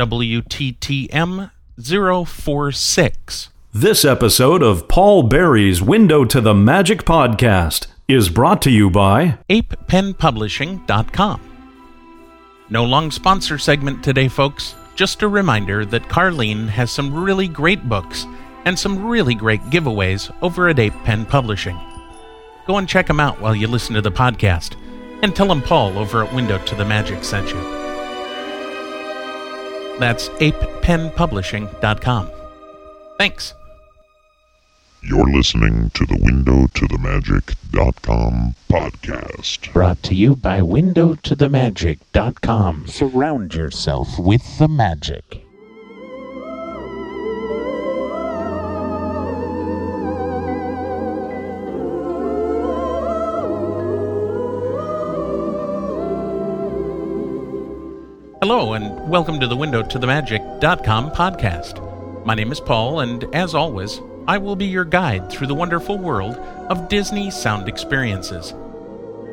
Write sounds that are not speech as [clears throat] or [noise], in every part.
WTTM 046. This episode of Paul Barrie's Window to the Magic podcast is brought to you by apepenpublishing.com. No long sponsor segment today, folks. Just a reminder that Carlene has some really great books and some really great giveaways over at Ape Pen Publishing. Go and check them out while you listen to the podcast, and tell them Paul over at Window to the Magic sent you. That's apepenpublishing.com. Thanks. You're listening to the Window to the Magic.com podcast. Brought to you by Window to the WindowToTheMagic.com. Surround yourself with the magic. Hello, and welcome to the Window to the Magic.com podcast. My name is Paul, and as always, I will be your guide through the wonderful world of Disney sound experiences.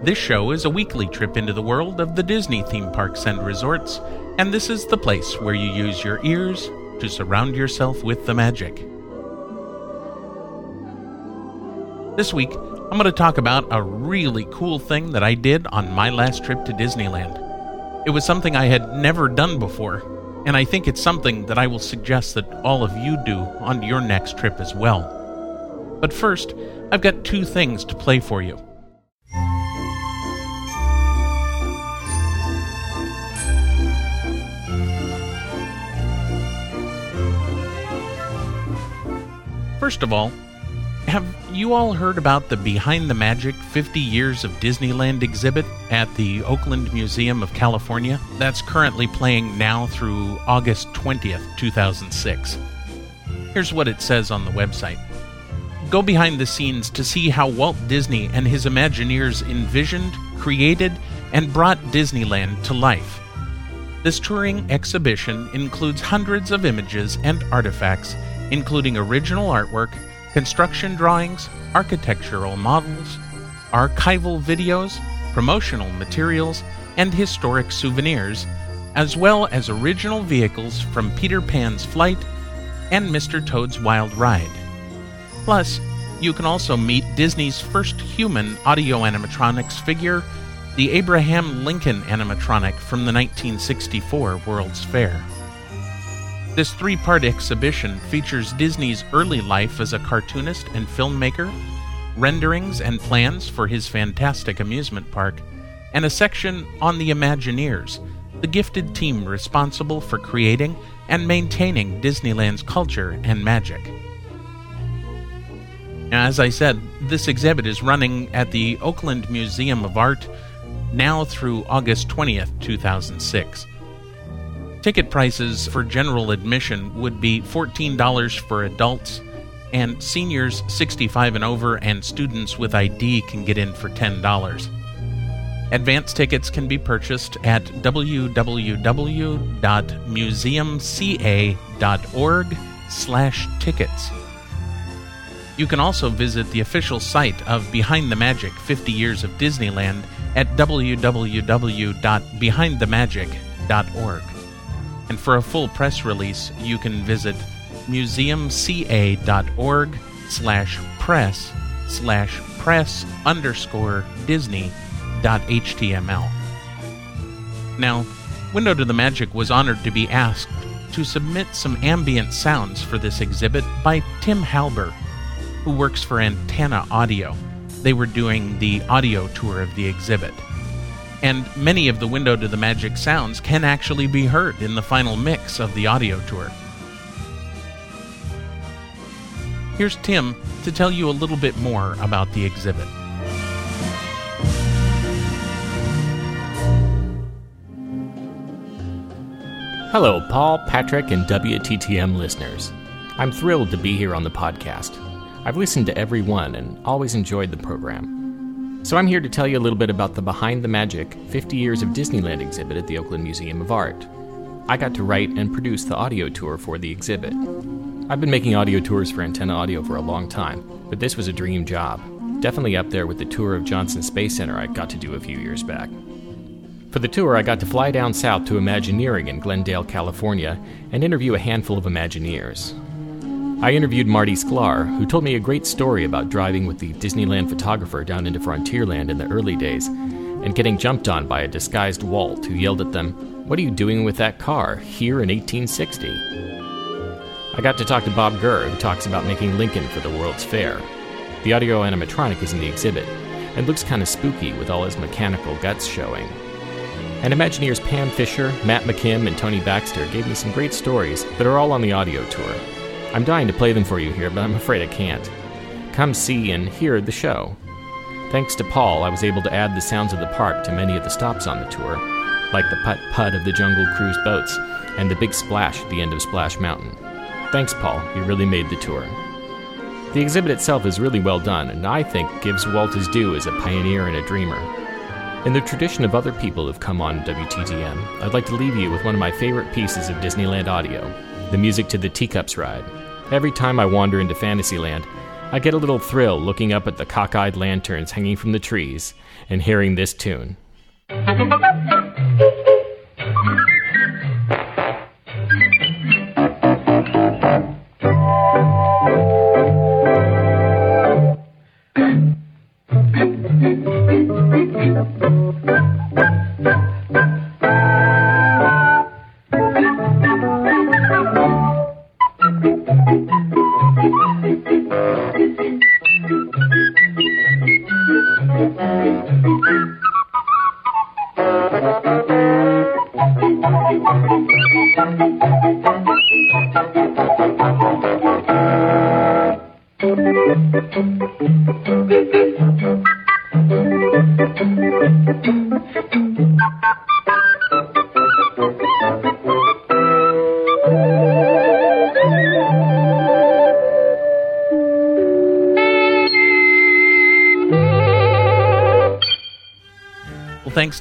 This show is a weekly trip into the world of the Disney theme parks and resorts, and this is the place where you use your ears to surround yourself with the magic. This week, I'm going to talk about a really cool thing that I did on my last trip to Disneyland. It was something I had never done before, and I think it's something that I will suggest that all of you do on your next trip as well. But first, I've got two things to play for you. First of all, have you all heard about the Behind the Magic 50 Years of Disneyland exhibit at the Oakland Museum of California? That's currently playing now through August 20th, 2006. Here's what it says on the website Go behind the scenes to see how Walt Disney and his Imagineers envisioned, created, and brought Disneyland to life. This touring exhibition includes hundreds of images and artifacts, including original artwork construction drawings, architectural models, archival videos, promotional materials, and historic souvenirs, as well as original vehicles from Peter Pan's Flight and Mr. Toad's Wild Ride. Plus, you can also meet Disney's first human audio animatronics figure, the Abraham Lincoln animatronic from the 1964 World's Fair. This three part exhibition features Disney's early life as a cartoonist and filmmaker, renderings and plans for his fantastic amusement park, and a section on the Imagineers, the gifted team responsible for creating and maintaining Disneyland's culture and magic. As I said, this exhibit is running at the Oakland Museum of Art now through August 20th, 2006. Ticket prices for general admission would be $14 for adults, and seniors 65 and over and students with ID can get in for $10. Advance tickets can be purchased at www.museumca.org/tickets. You can also visit the official site of Behind the Magic 50 Years of Disneyland at www.behindthemagic.org. And for a full press release, you can visit museumca.org slash press slash press underscore disney dot html. Now, Window to the Magic was honored to be asked to submit some ambient sounds for this exhibit by Tim Halber, who works for Antenna Audio. They were doing the audio tour of the exhibit and many of the Window to the Magic sounds can actually be heard in the final mix of the audio tour. Here's Tim to tell you a little bit more about the exhibit. Hello, Paul, Patrick, and WTTM listeners. I'm thrilled to be here on the podcast. I've listened to every one and always enjoyed the program. So I'm here to tell you a little bit about the Behind the Magic 50 Years of Disneyland exhibit at the Oakland Museum of Art. I got to write and produce the audio tour for the exhibit. I've been making audio tours for Antenna Audio for a long time, but this was a dream job. Definitely up there with the tour of Johnson Space Center I got to do a few years back. For the tour, I got to fly down south to Imagineering in Glendale, California, and interview a handful of Imagineers. I interviewed Marty Sklar, who told me a great story about driving with the Disneyland photographer down into Frontierland in the early days and getting jumped on by a disguised Walt who yelled at them, What are you doing with that car here in 1860? I got to talk to Bob Gurr, who talks about making Lincoln for the World's Fair. The audio animatronic is in the exhibit and looks kind of spooky with all his mechanical guts showing. And Imagineers Pam Fisher, Matt McKim, and Tony Baxter gave me some great stories that are all on the audio tour. I'm dying to play them for you here, but I'm afraid I can't. Come see and hear the show. Thanks to Paul, I was able to add the sounds of the park to many of the stops on the tour, like the putt putt of the Jungle Cruise boats and the big splash at the end of Splash Mountain. Thanks, Paul, you really made the tour. The exhibit itself is really well done, and I think gives Walt his due as a pioneer and a dreamer. In the tradition of other people who've come on WTTM, I'd like to leave you with one of my favorite pieces of Disneyland audio the music to the Teacups ride. Every time I wander into Fantasyland, I get a little thrill looking up at the cockeyed lanterns hanging from the trees and hearing this tune.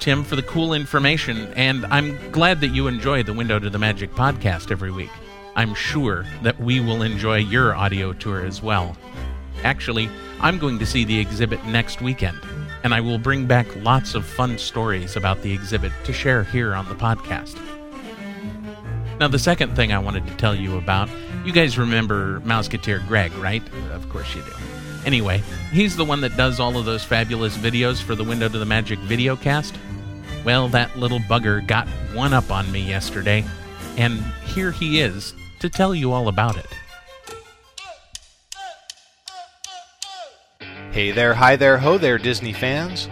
Tim, for the cool information, and I'm glad that you enjoy the Window to the Magic podcast every week. I'm sure that we will enjoy your audio tour as well. Actually, I'm going to see the exhibit next weekend, and I will bring back lots of fun stories about the exhibit to share here on the podcast. Now, the second thing I wanted to tell you about, you guys remember Mouseketeer Greg, right? Of course you do. Anyway, he's the one that does all of those fabulous videos for the Window to the Magic videocast. Well, that little bugger got one up on me yesterday, and here he is to tell you all about it. Hey there, hi there, ho there, Disney fans.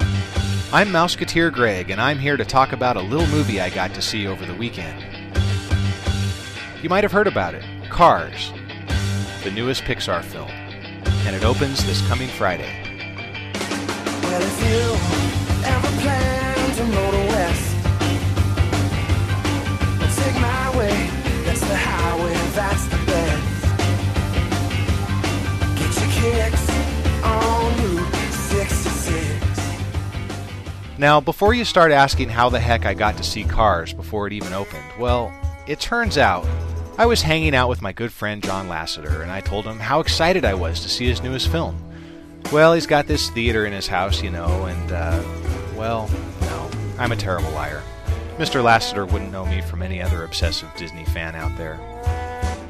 I'm Mouseketeer Greg, and I'm here to talk about a little movie I got to see over the weekend. You might have heard about it Cars, the newest Pixar film, and it opens this coming Friday. Well, take my way. That's the highway, that's the. Get your kicks on Route 66. Now, before you start asking how the heck I got to see Cars before it even opened, well, it turns out I was hanging out with my good friend John Lasseter, and I told him how excited I was to see his newest film. Well, he's got this theater in his house, you know, and, uh, well, no, I'm a terrible liar. Mr. Lasseter wouldn't know me from any other obsessive Disney fan out there.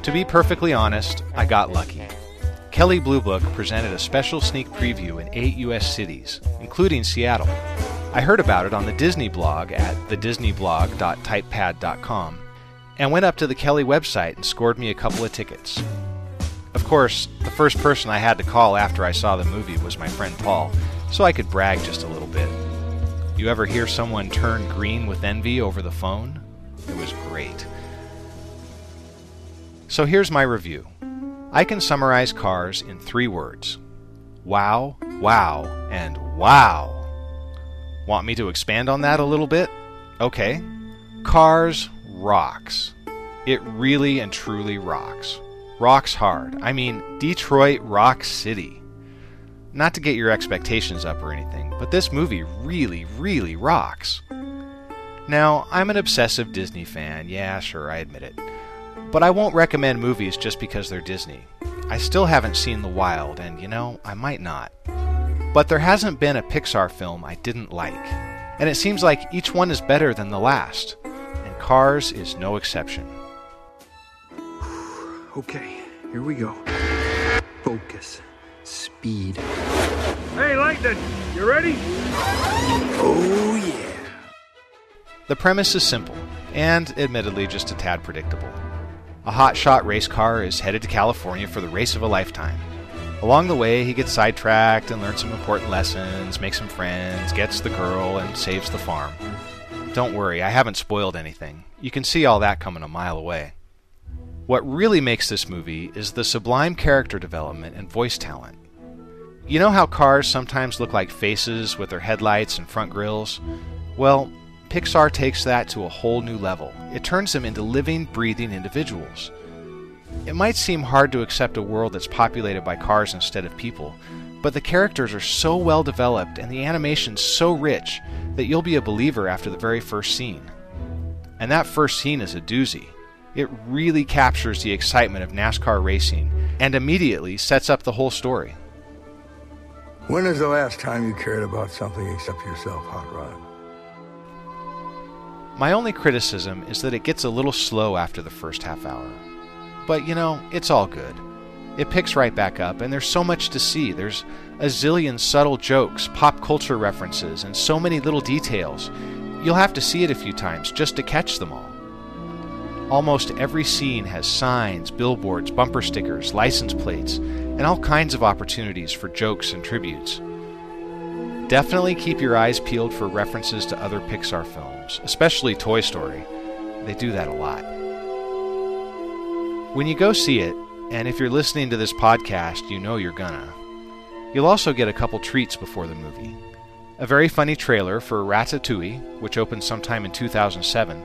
To be perfectly honest, I got lucky. Kelley Blue Book presented a special sneak preview in eight U.S. cities, including Seattle. I heard about it on the Disney blog at thedisneyblog.typepad.com and went up to the Kelley website and scored me a couple of tickets. Of course, the first person I had to call after I saw the movie was my friend Paul, so I could brag just a little bit. You ever hear someone turn green with envy over the phone? It was great. So here's my review. I can summarize Cars in three words wow, wow, and wow. Want me to expand on that a little bit? Okay. Cars rocks. It really and truly rocks. Rocks hard. I mean, Detroit Rock City. Not to get your expectations up or anything, but this movie really, really rocks. Now, I'm an obsessive Disney fan, yeah, sure, I admit it. But I won't recommend movies just because they're Disney. I still haven't seen The Wild, and you know, I might not. But there hasn't been a Pixar film I didn't like. and it seems like each one is better than the last, and Cars is no exception. [sighs] Okay, here we go. Focus. Speed. Hey, Lightning, you ready? Oh, yeah. The premise is simple, and admittedly just a tad predictable. A hotshot race car is headed to California for the race of a lifetime. Along the way, he gets sidetracked and learns some important lessons, makes some friends, gets the girl, and saves the farm. Don't worry, I haven't spoiled anything. You can see all that coming a mile away. What really makes this movie is the sublime character development and voice talent. You know how cars sometimes look like faces with their headlights and front grills? Well, Pixar takes that to a whole new level. It turns them into living, breathing individuals. It might seem hard to accept a world that's populated by cars instead of people, but the characters are so well developed and the animation's so rich that you'll be a believer after the very first scene. And that first scene is a doozy. It really captures the excitement of NASCAR racing and immediately sets up the whole story. When is the last time you cared about something except yourself, Hot Rod? My only criticism is that it gets a little slow after the first half hour. But you know, it's all good. It picks right back up, and there's so much to see. There's a zillion subtle jokes, pop culture references, and so many little details. You'll have to see it a few times just to catch them all. Almost every scene has signs, billboards, bumper stickers, license plates, and all kinds of opportunities for jokes and tributes. Definitely keep your eyes peeled for references to other Pixar films, especially Toy Story. They do that a lot. When you go see it, and if you're listening to this podcast, you know you're gonna, you'll also get a couple treats before the movie. A very funny trailer for Ratatouille, which opened sometime in 2007,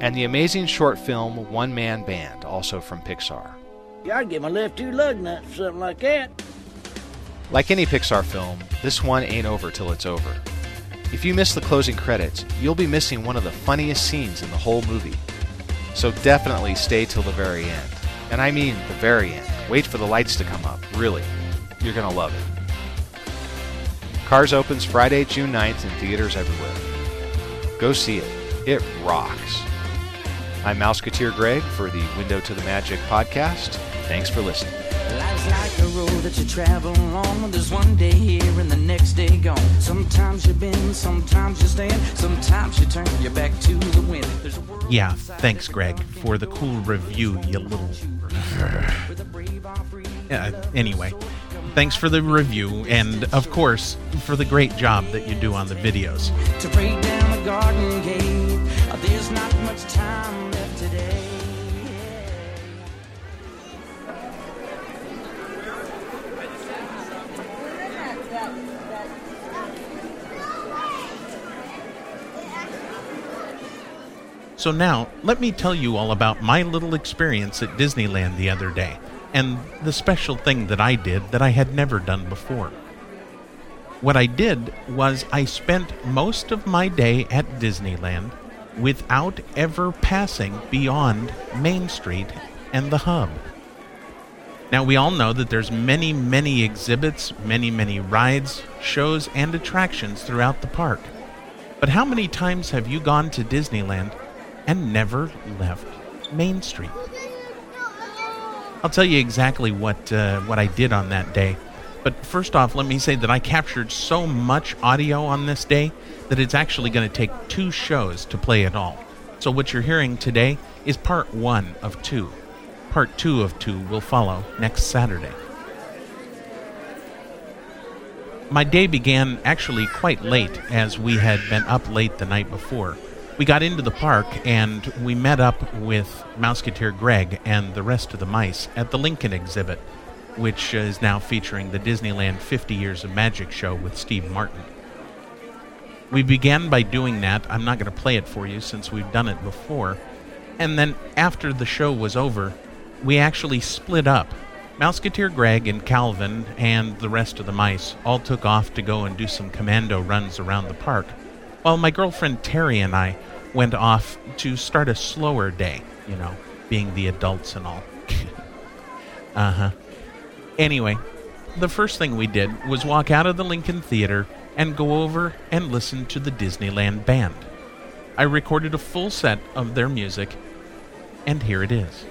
and the amazing short film One Man Band, also from Pixar. Yeah, I'd give my left two lug nuts for something like that. Like any Pixar film, this one ain't over till it's over. If you miss the closing credits, you'll be missing one of the funniest scenes in the whole movie. So definitely stay till the very end. And I mean the very end. Wait for the lights to come up, really. You're gonna love it. Cars opens Friday, June 9th in theaters everywhere. Go see it. It rocks. I'm Mouseketeer Greg for the Window to the Magic podcast. Thanks for listening. Life's like a road that you travel along. There's one day here and the next day gone. Sometimes you bend, sometimes you stand, sometimes you turn your back to the wind. There's a world Yeah, thanks, Greg, for the cool review, you little. [sighs] Yeah, anyway, thanks for the review, and of course, for the great job that you do on the videos. So now, let me tell you all about my little experience at Disneyland the other day, and the special thing that I did that I had never done before. What I did was I spent most of my day at Disneyland without ever passing beyond Main Street and the hub. Now we all know that there's many, many exhibits, many, many rides, shows, and attractions throughout the park. But how many times have you gone to Disneyland and never left Main Street? I'll tell you exactly what uh, what I did on that day. But first off, let me say that I captured so much audio on this day that it's actually going to take two shows to play it all. So what you're hearing today is part one of two. Part two of two will follow next Saturday. My day began actually quite late, as we had been up late the night before. We got into the park and we met up with Mouseketeer Greg and the rest of the mice at the Lincoln exhibit, which uh, is now featuring the Disneyland 50 Years of Magic show with Steve Martin. We began by doing that. I'm not going to play it for you since we've done it before. And then after the show was over, we actually split up. Mouseketeer Greg and Calvin and the rest of the mice all took off to go and do some commando runs around the park, while my girlfriend Terry and I went off to start a slower day, you know, being the adults and all. [laughs] uh huh. Anyway, the first thing we did was walk out of the Lincoln Theater and go over and listen to the Disneyland Band. I recorded a full set of their music, and here it is.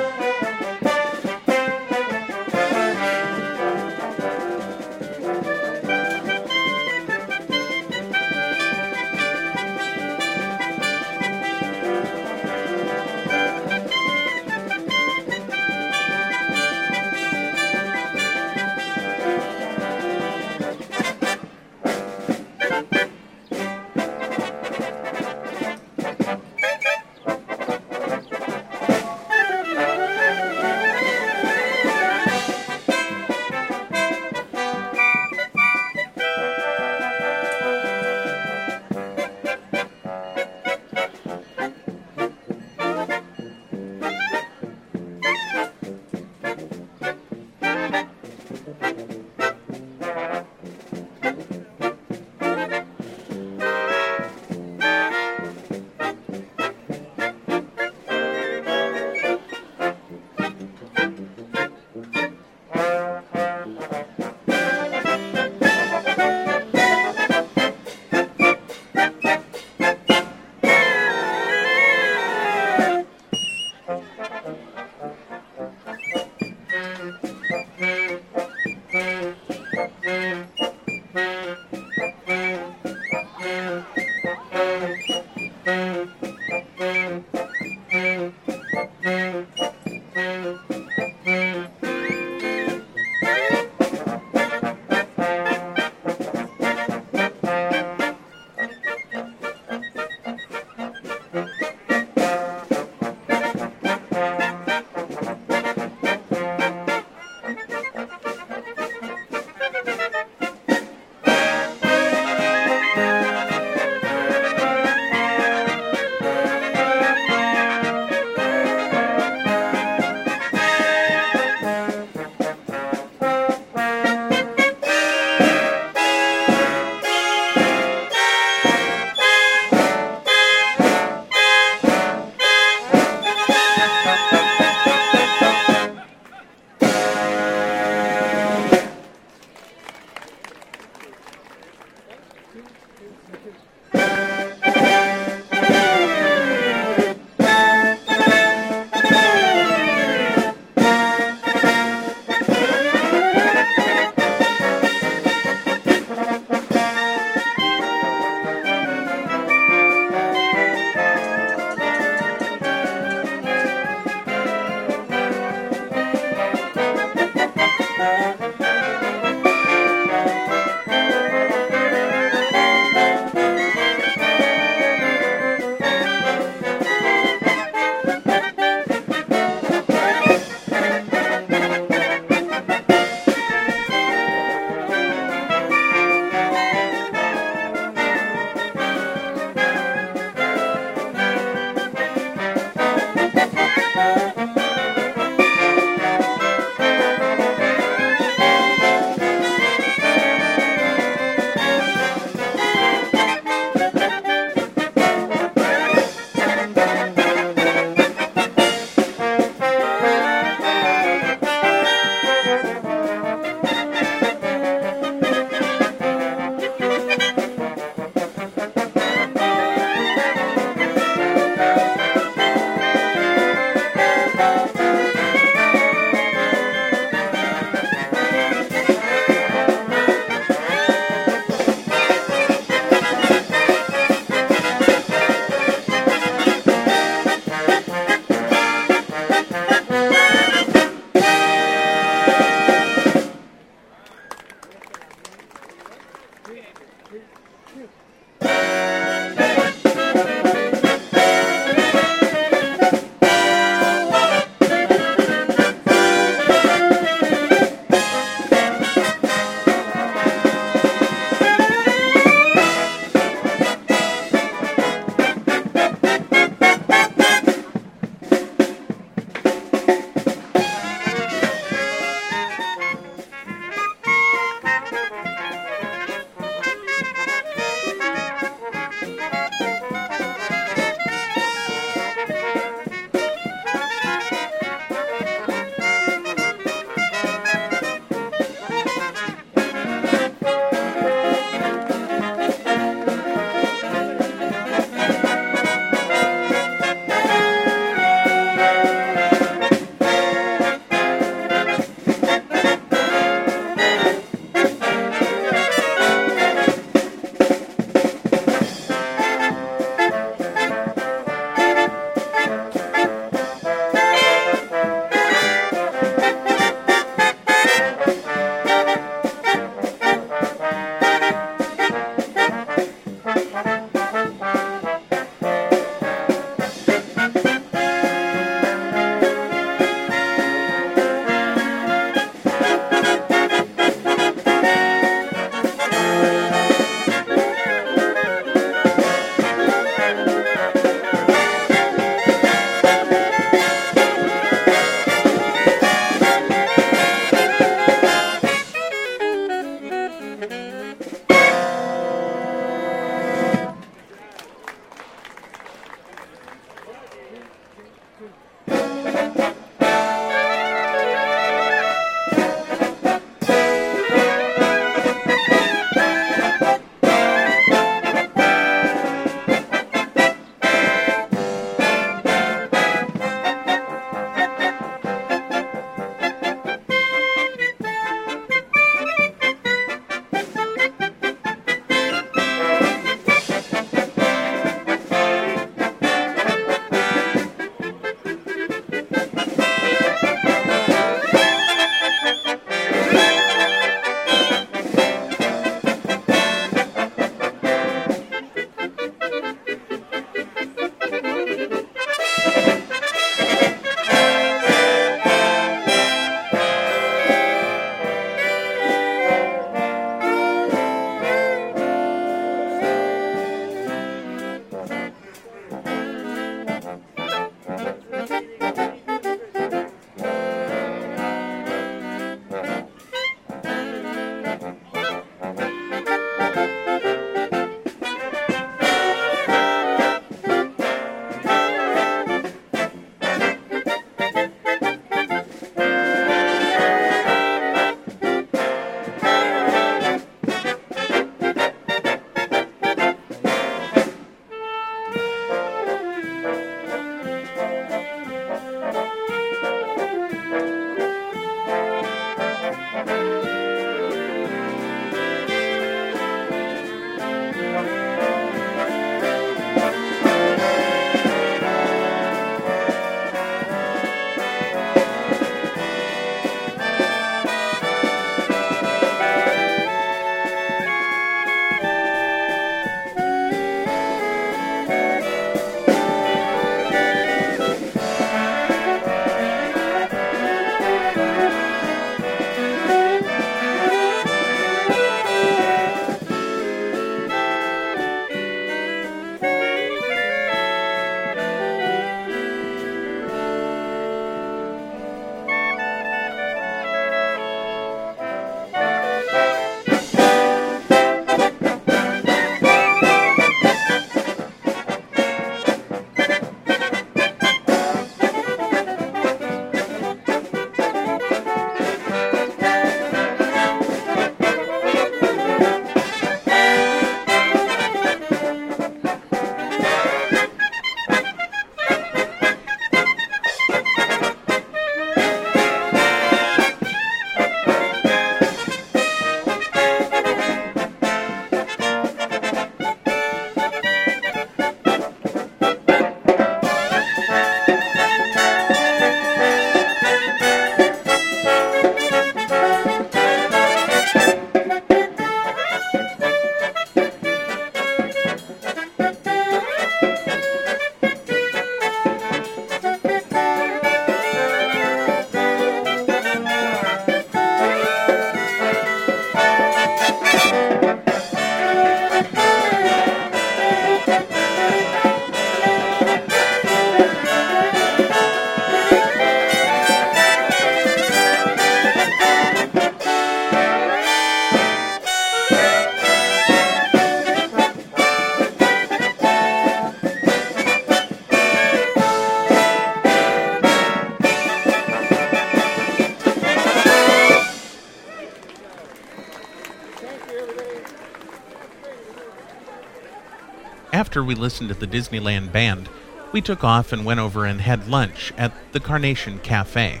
After we listened to the Disneyland band, we took off and went over and had lunch at the Carnation Cafe.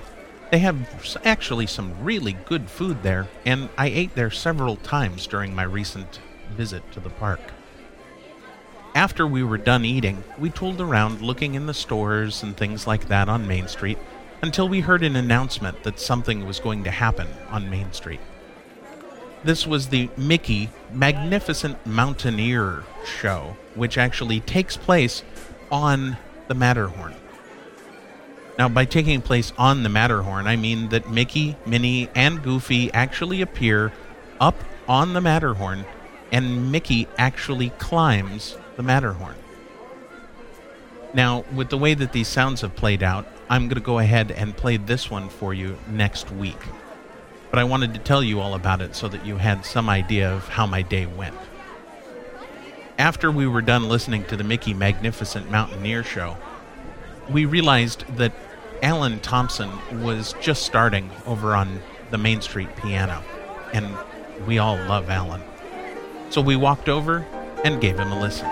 They have actually some really good food there, and I ate there several times during my recent visit to the park. After we were done eating, we tooled around looking in the stores and things like that on Main Street until we heard an announcement that something was going to happen on Main Street. This was the Mickey Magnificent Mountaineer show, which actually takes place on the Matterhorn. Now, by taking place on the Matterhorn, I mean that Mickey, Minnie, and Goofy actually appear up on the Matterhorn, and Mickey actually climbs the Matterhorn. Now, with the way that these sounds have played out, I'm going to go ahead and play this one for you next week. But I wanted to tell you all about it so that you had some idea of how my day went. After we were done listening to the Mickey Magnificent Mountaineer show, we realized that Alan Thompson was just starting over on the Main Street piano, and we all love Alan. So we walked over and gave him a listen.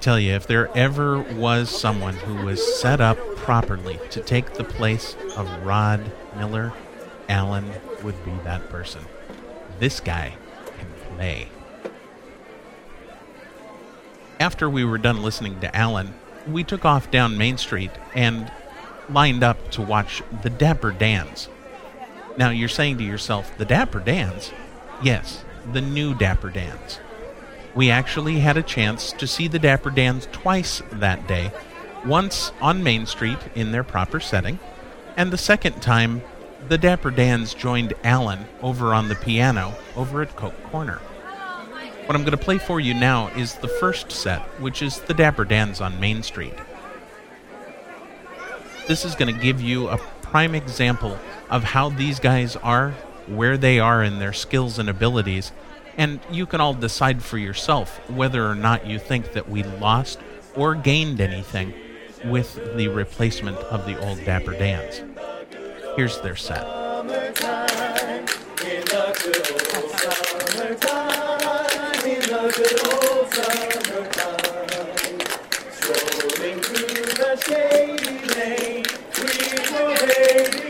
Tell you, if there ever was someone who was set up properly to take the place of Rod Miller, Alan would be that person. This guy can play. After we were done listening to Alan, we took off down Main Street and lined up to watch the Dapper Dans. Now, you're saying to yourself, the Dapper Dans? Yes, the new Dapper Dans. We actually had a chance to see the Dapper Dans twice that day. Once on Main Street in their proper setting, and the second time, the Dapper Dans joined Alan over on the piano over at Coke Corner. What I'm going to play for you now is the first set, which is the Dapper Dans on Main Street. This is going to give you a prime example of how these guys are, where they are in their skills and abilities, and you can all decide for yourself whether or not you think that we lost or gained anything with the replacement of the old Dapper Dans. Here's their set. In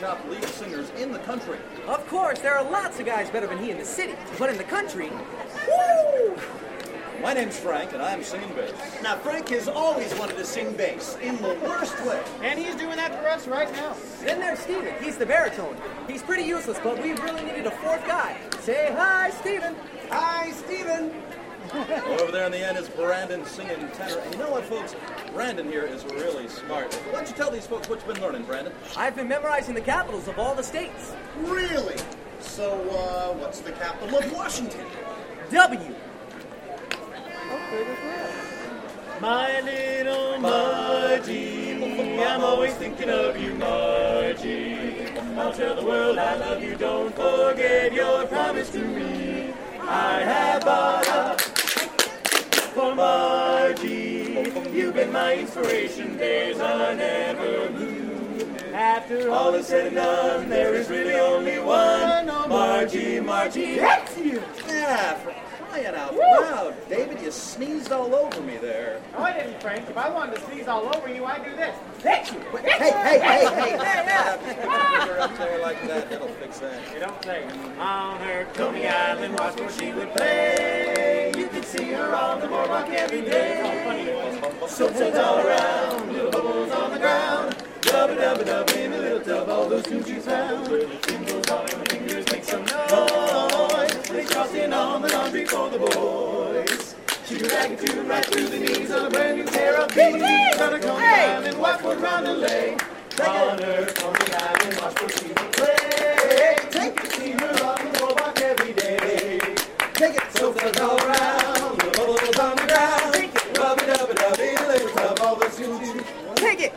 best barbershop lead singers in the country. Of course, there are lots of guys better than he in the city, but in the country, woo! My name's Frank, and I'm singing bass. Now, Frank has always wanted to sing bass in the worst way. And he's doing that for us right now. Then there's Steven. He's the baritone. He's pretty useless, but we really needed a fourth guy. Say hi, Steven. Hi, Steven. Over there in the end is Brandon singing tenor. And you know what, folks? Brandon here is really smart. Why don't you tell these folks what you've been learning, Brandon? I've been memorizing the capitals of all the states. Really? So, uh, what's the capital of Washington? W. My little Margie, I'm always thinking of you, Margie. I'll tell the world I love you, don't forget your promise to me. I have bought a for Margie. You've been my inspiration, days are never blue. After all is said and done, there is really only one. Margie, Margie, that's you. Yeah, for crying out loud. David, you sneezed all over me there. No, I didn't, Frank. If I wanted to sneeze all over you, I'd do this. That's you. Hey, hey, hey, hey, hey. [laughs] Ah! You're up there like that, that'll fix that. You don't say. On her Coney Island, watch where she would play. You could see her on the boardwalk every day. Soapsuds all around, little bubbles on the ground. Dubba dubba dubba in a little tub, all those tunes you found. Little tingles on her fingers make some noise. They toss in on the laundry for the boys. She could drag it to right through the knees on a brand new pair of BVDs on a Coney Island, watch for round the lay. On her Coney Island, watch where she would play. Take it, see her on the boardwalk every day. Take it, soapsuds all around,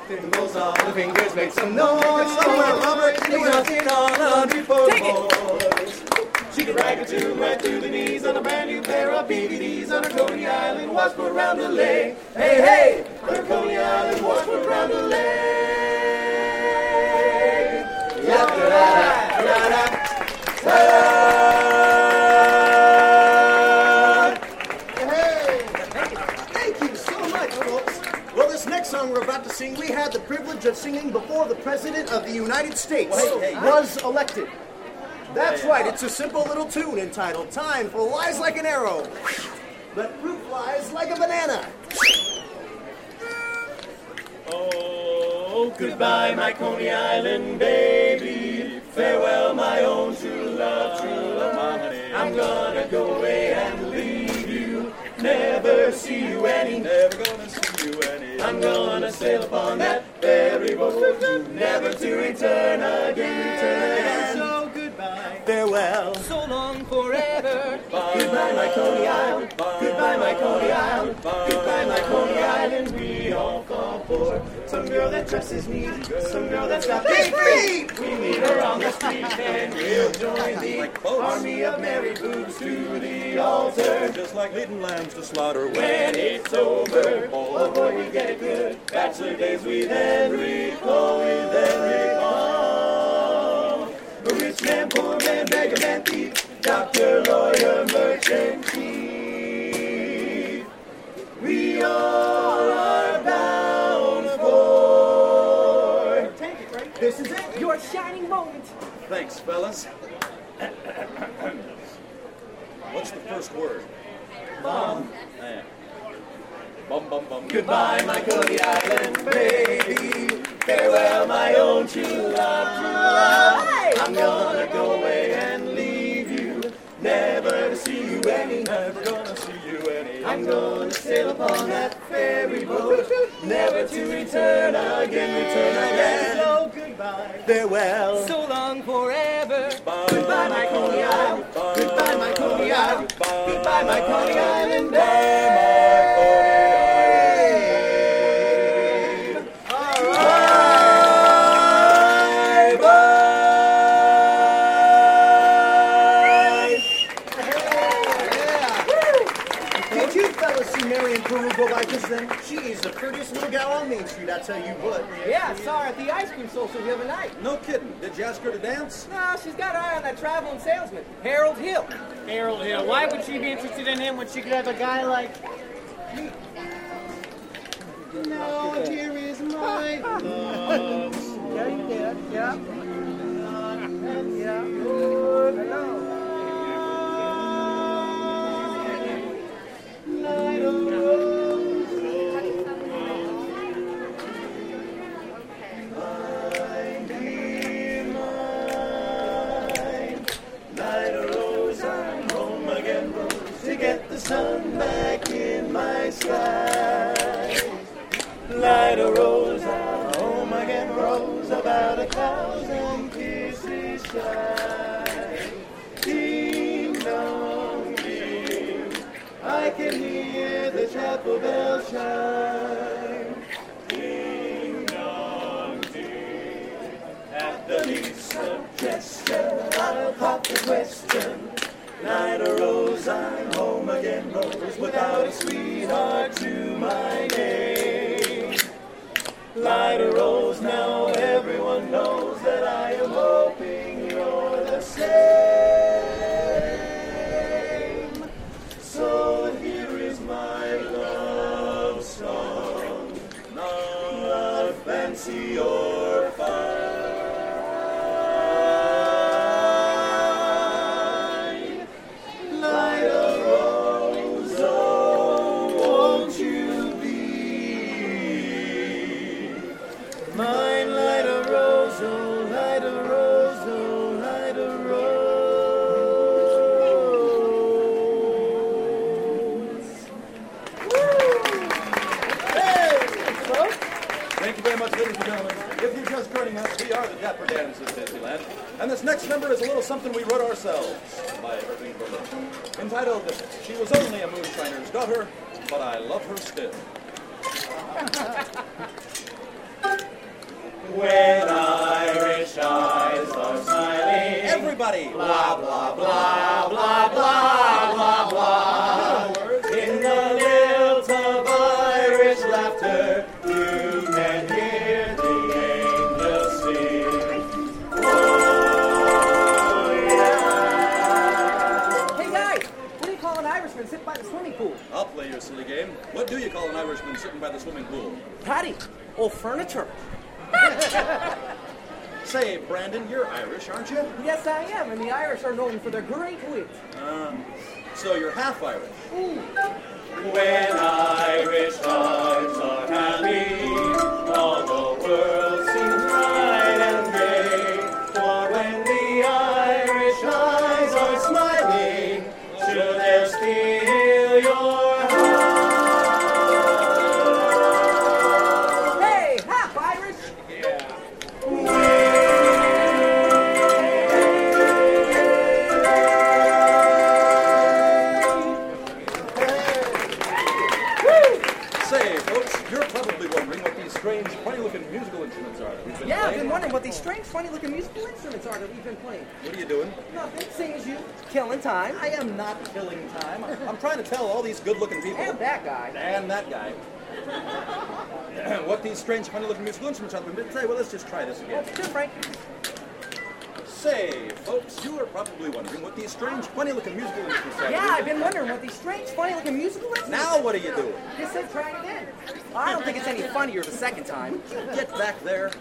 Tingles on the fingers make some noise. Somewhere Robert dancing on a boys. She could rag it to right through the knees on a brand new pair of BVDs on her Coney Island watch for round the lake. Hey, hey, on her Coney Island watch for round the lay. Thank privilege of singing before the President of the United States was elected. That's right, it's a simple little tune entitled Time Flies Like an Arrow, but fruit flies like a banana. Oh, goodbye, my Coney Island baby. Farewell, my own true love, true love. I'm gonna go away and leave you. Never see you any. Never gonna sail upon that ferry boat, never to return again. Farewell. So long forever. Goodbye, my Coney Island. Goodbye, my Coney Island. Goodbye, my Coney Island. We all fall for some girl that dresses neat, some girl that's got big feet. We meet her on the street and we'll join the army of merry boobs to the altar. Just like leading lambs to slaughter When it's over, oh boy, we get it good. Bachelor days we then recall, oh, we man, poor man, beggar man, thief, doctor, lawyer, merchant, thief. We all are bound for. Take it, right? This is it. Your shining moment. Thanks, fellas. What's the first word? Mom. Eh. Bum bum bum. Goodbye, my Coney Island baby. Farewell, my own true love, true love. I'm gonna go away and leave you. Never to see you any. Never gonna see you any. I'm gonna sail upon that ferry boat. Never to return again, return again. So goodbye. Farewell. So long forever. Goodbye, my Coney Island. Goodbye, my Coney Island. Goodbye, my Coney Island. Bye, prettiest little gal on Main Street, I tell you what. Yeah, I saw her at the ice cream social the other night. No kidding. Did you ask her to dance? No, she's got her eye on that traveling salesman, Harold Hill. Harold Hill. Why would she be interested in him when she could have a guy like me? Now here is my love. [laughs] Yeah, you did. Yeah. Yeah. And this next number is a little something we wrote ourselves by Irving Berlin. Entitled, She Was Only a Moonshiner's Daughter, But I Love Her Still. [laughs] When Irish eyes are smiling. Everybody! Blah, blah, blah, blah, blah, blah, I'll play your silly game. What do you call an Irishman sitting by the swimming pool? Paddy, old furniture. [laughs] Say, Brandon, you're Irish, aren't you? Yes, I am, and the Irish are known for their great wit. Um, so you're half Irish. When Irish hearts are happy, all the world time. I am not killing time. I'm trying to tell all these good-looking people. And that guy. And that guy. [clears throat] what these strange, funny-looking musical instruments are that we've. Well, let's just try this again. Sure, Frank. Say, folks, you are probably wondering what these strange, funny-looking musical instruments are. Yeah, I've been wondering what these strange, funny-looking musical instruments. Are now what are you doing? Just said try it again. I don't think it's any funnier the second time. Get back there.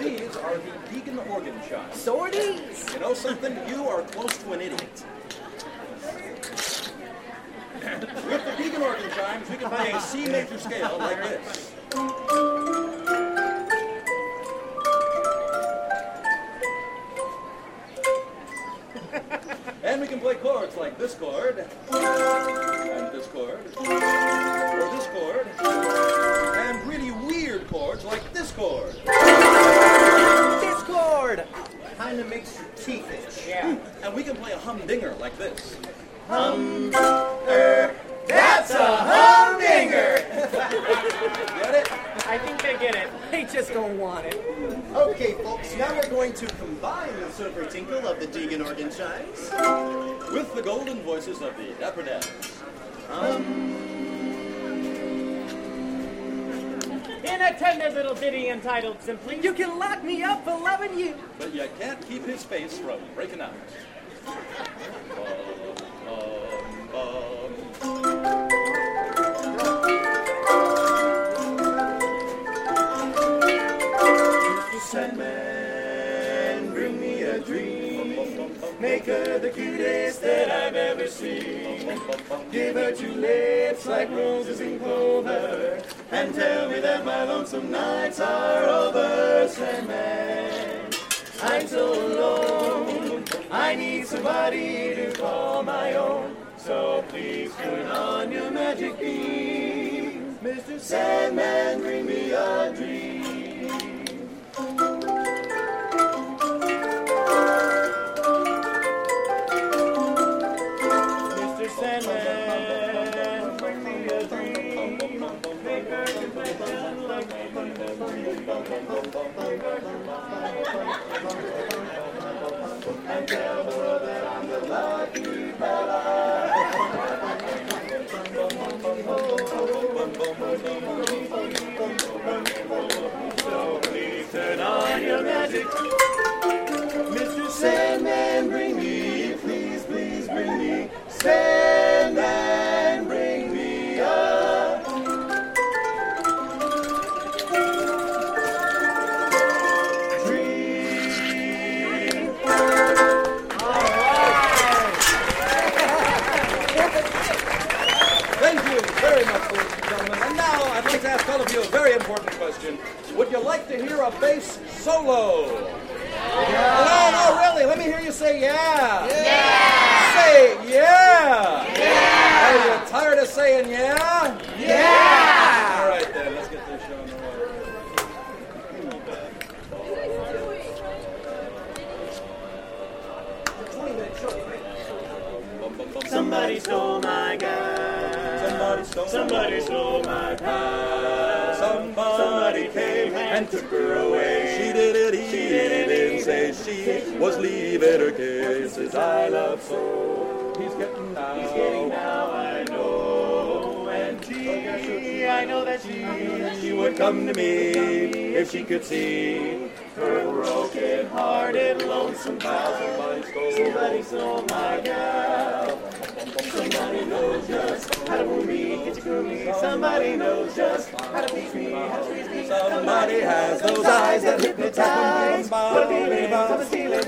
These are the Deagan organ chimes. So are these. You know something? You are close to an idiot. With the Deagan organ chimes, we can play a C major scale like this. And we can play chords like this chord, and this chord, humdinger like this. Humdinger. That's a humdinger. [laughs] Get it? I think they get it. They just don't want it. Okay, folks, now we're going to combine the silver tinkle of the Deagan organ chimes. With the golden voices of the Dapper Dans. In a tender little ditty entitled simply, You can lock me up for loving you. But you can't keep his face from breaking out. Make her the cutest that I've ever seen. Give her two lips like roses in clover. And tell me that my lonesome nights are over, Sandman. I'm so alone. I need somebody to call my own. So please turn on your magic beam. Mr. Sandman, bring me a dream. Please your magic. Mr. Sandman, bring me, please, please bring me. Sandman, very much, ladies and gentlemen. And now I'd like to ask all of you a very important question. Would you like to hear a bass solo? No, no, really. Let me hear you say yeah. Yeah. Say yeah. Yeah. Are you tired of saying yeah? Yeah. All Somebody stole, my car. Somebody came and took her away. She did it, he She did it, didn't say she was leaving her kisses I love so. He's getting now. He's getting now, I know. And she, I know that she, She would come to me if she could see her broken hearted, lonesome pal. somebody stole. Somebody stole my gal. Somebody knows just how to move me, get you through. Somebody knows just how to please me, how to please me. Somebody has those eyes that hypnotize. What a feeling, what a feeling.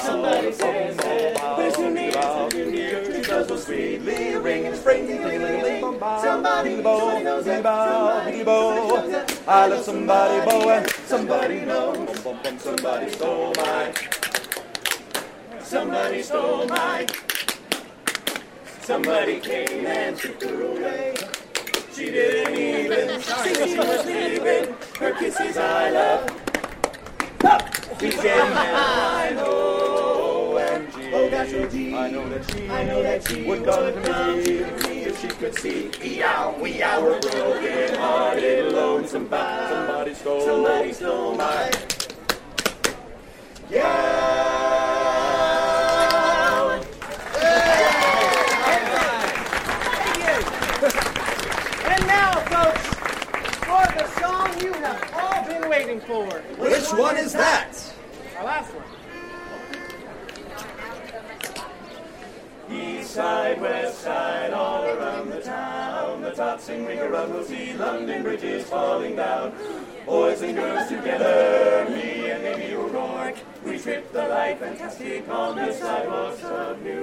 Somebody says that it's too near, it's too near. She goes so sweetly, ringing, springing, ringing, Somebody, somebody knows that. Somebody knows that. I love somebody, boy, and Somebody knows. somebody stole my. Somebody stole my. Somebody came and took her away. She didn't even see she was leaving. Her kisses I love. She's getting I know, and she, oh gosh, oh I know that she, I know that she would come to me if she could see. Eow, we our broken hearted, lonesome bound. Somebody stole. Somebody stole my. Yeah. And now, folks, for the song you have all been waiting for. Which one is that? Our last one. East side, west side, all around the town. The tops in ring around will see London bridges falling down. Boys and girls together, me and Mamie O'Rourke. We trip the light fantastic on the sidewalks of New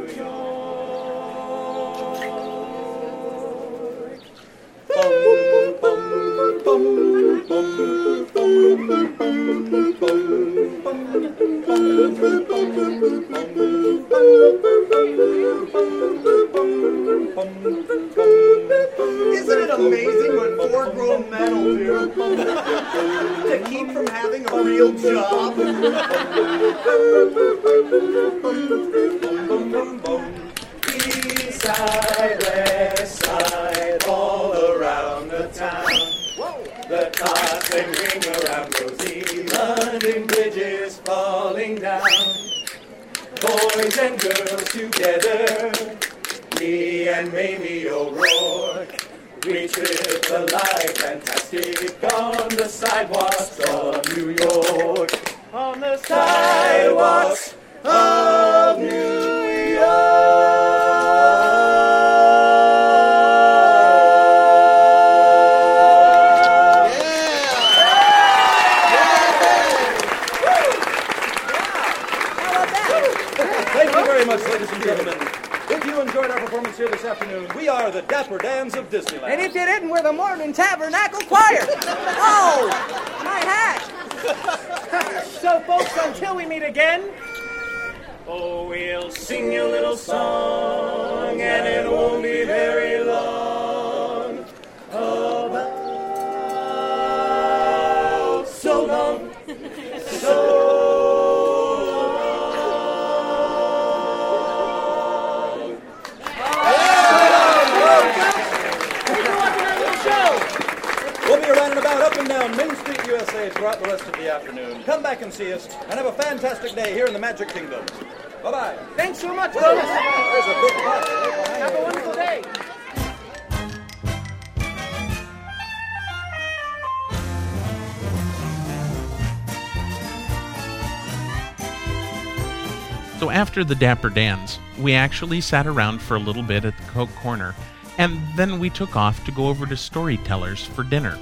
after the Dapper Dans, we actually sat around for a little bit at the Coke Corner, and then we took off to go over to Storytellers for dinner.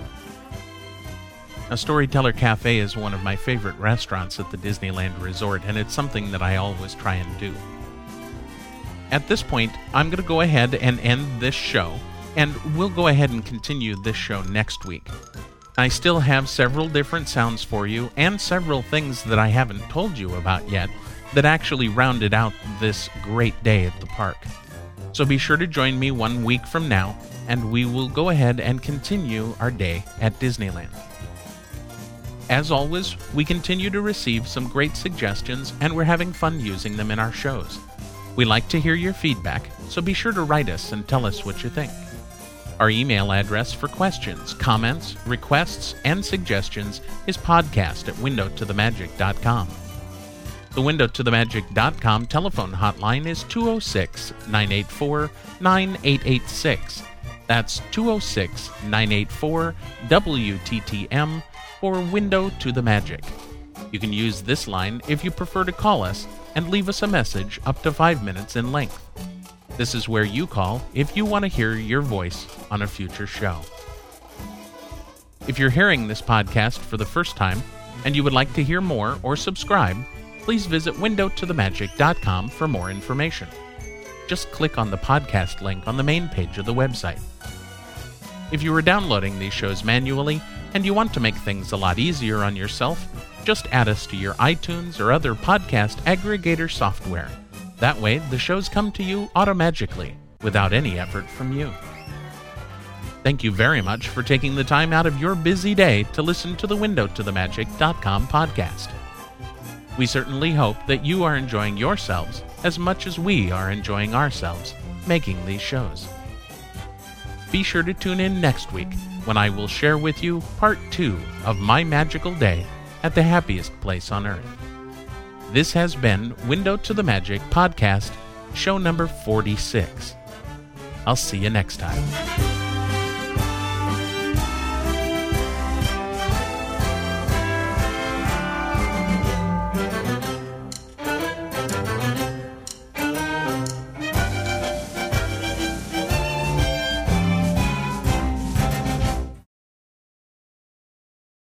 Now, Storyteller Cafe is one of my favorite restaurants at the Disneyland Resort, and it's something that I always try and do. At this point, I'm going to go ahead and end this show, and we'll go ahead and continue this show next week. I still have several different sounds for you, and several things that I haven't told you about yet that actually rounded out this great day at the park. So be sure to join me one week from now, and we will go ahead and continue our day at Disneyland. As always, we continue to receive some great suggestions, and we're having fun using them in our shows. We like to hear your feedback, so be sure to write us and tell us what you think. Our email address for questions, comments, requests, and suggestions is podcast at windowtothemagic.com. The windowtothemagic.com telephone hotline is 206 984 9886. That's 206 984 WTTM or Window to the Magic. You can use this line if you prefer to call us and leave us a message up to five minutes in length. This is where you call if you want to hear your voice on a future show. If you're hearing this podcast for the first time and you would like to hear more or subscribe, please visit windowtothemagic.com for more information. Just click on the podcast link on the main page of the website. If you are downloading these shows manually and you want to make things a lot easier on yourself, just add us to your iTunes or other podcast aggregator software. That way, the shows come to you automagically without any effort from you. Thank you very much for taking the time out of your busy day to listen to the windowtothemagic.com podcast. We certainly hope that you are enjoying yourselves as much as we are enjoying ourselves making these shows. Be sure to tune in next week when I will share with you part two of my magical day at the happiest place on earth. This has been Window to the Magic podcast, show number 46. I'll see you next time.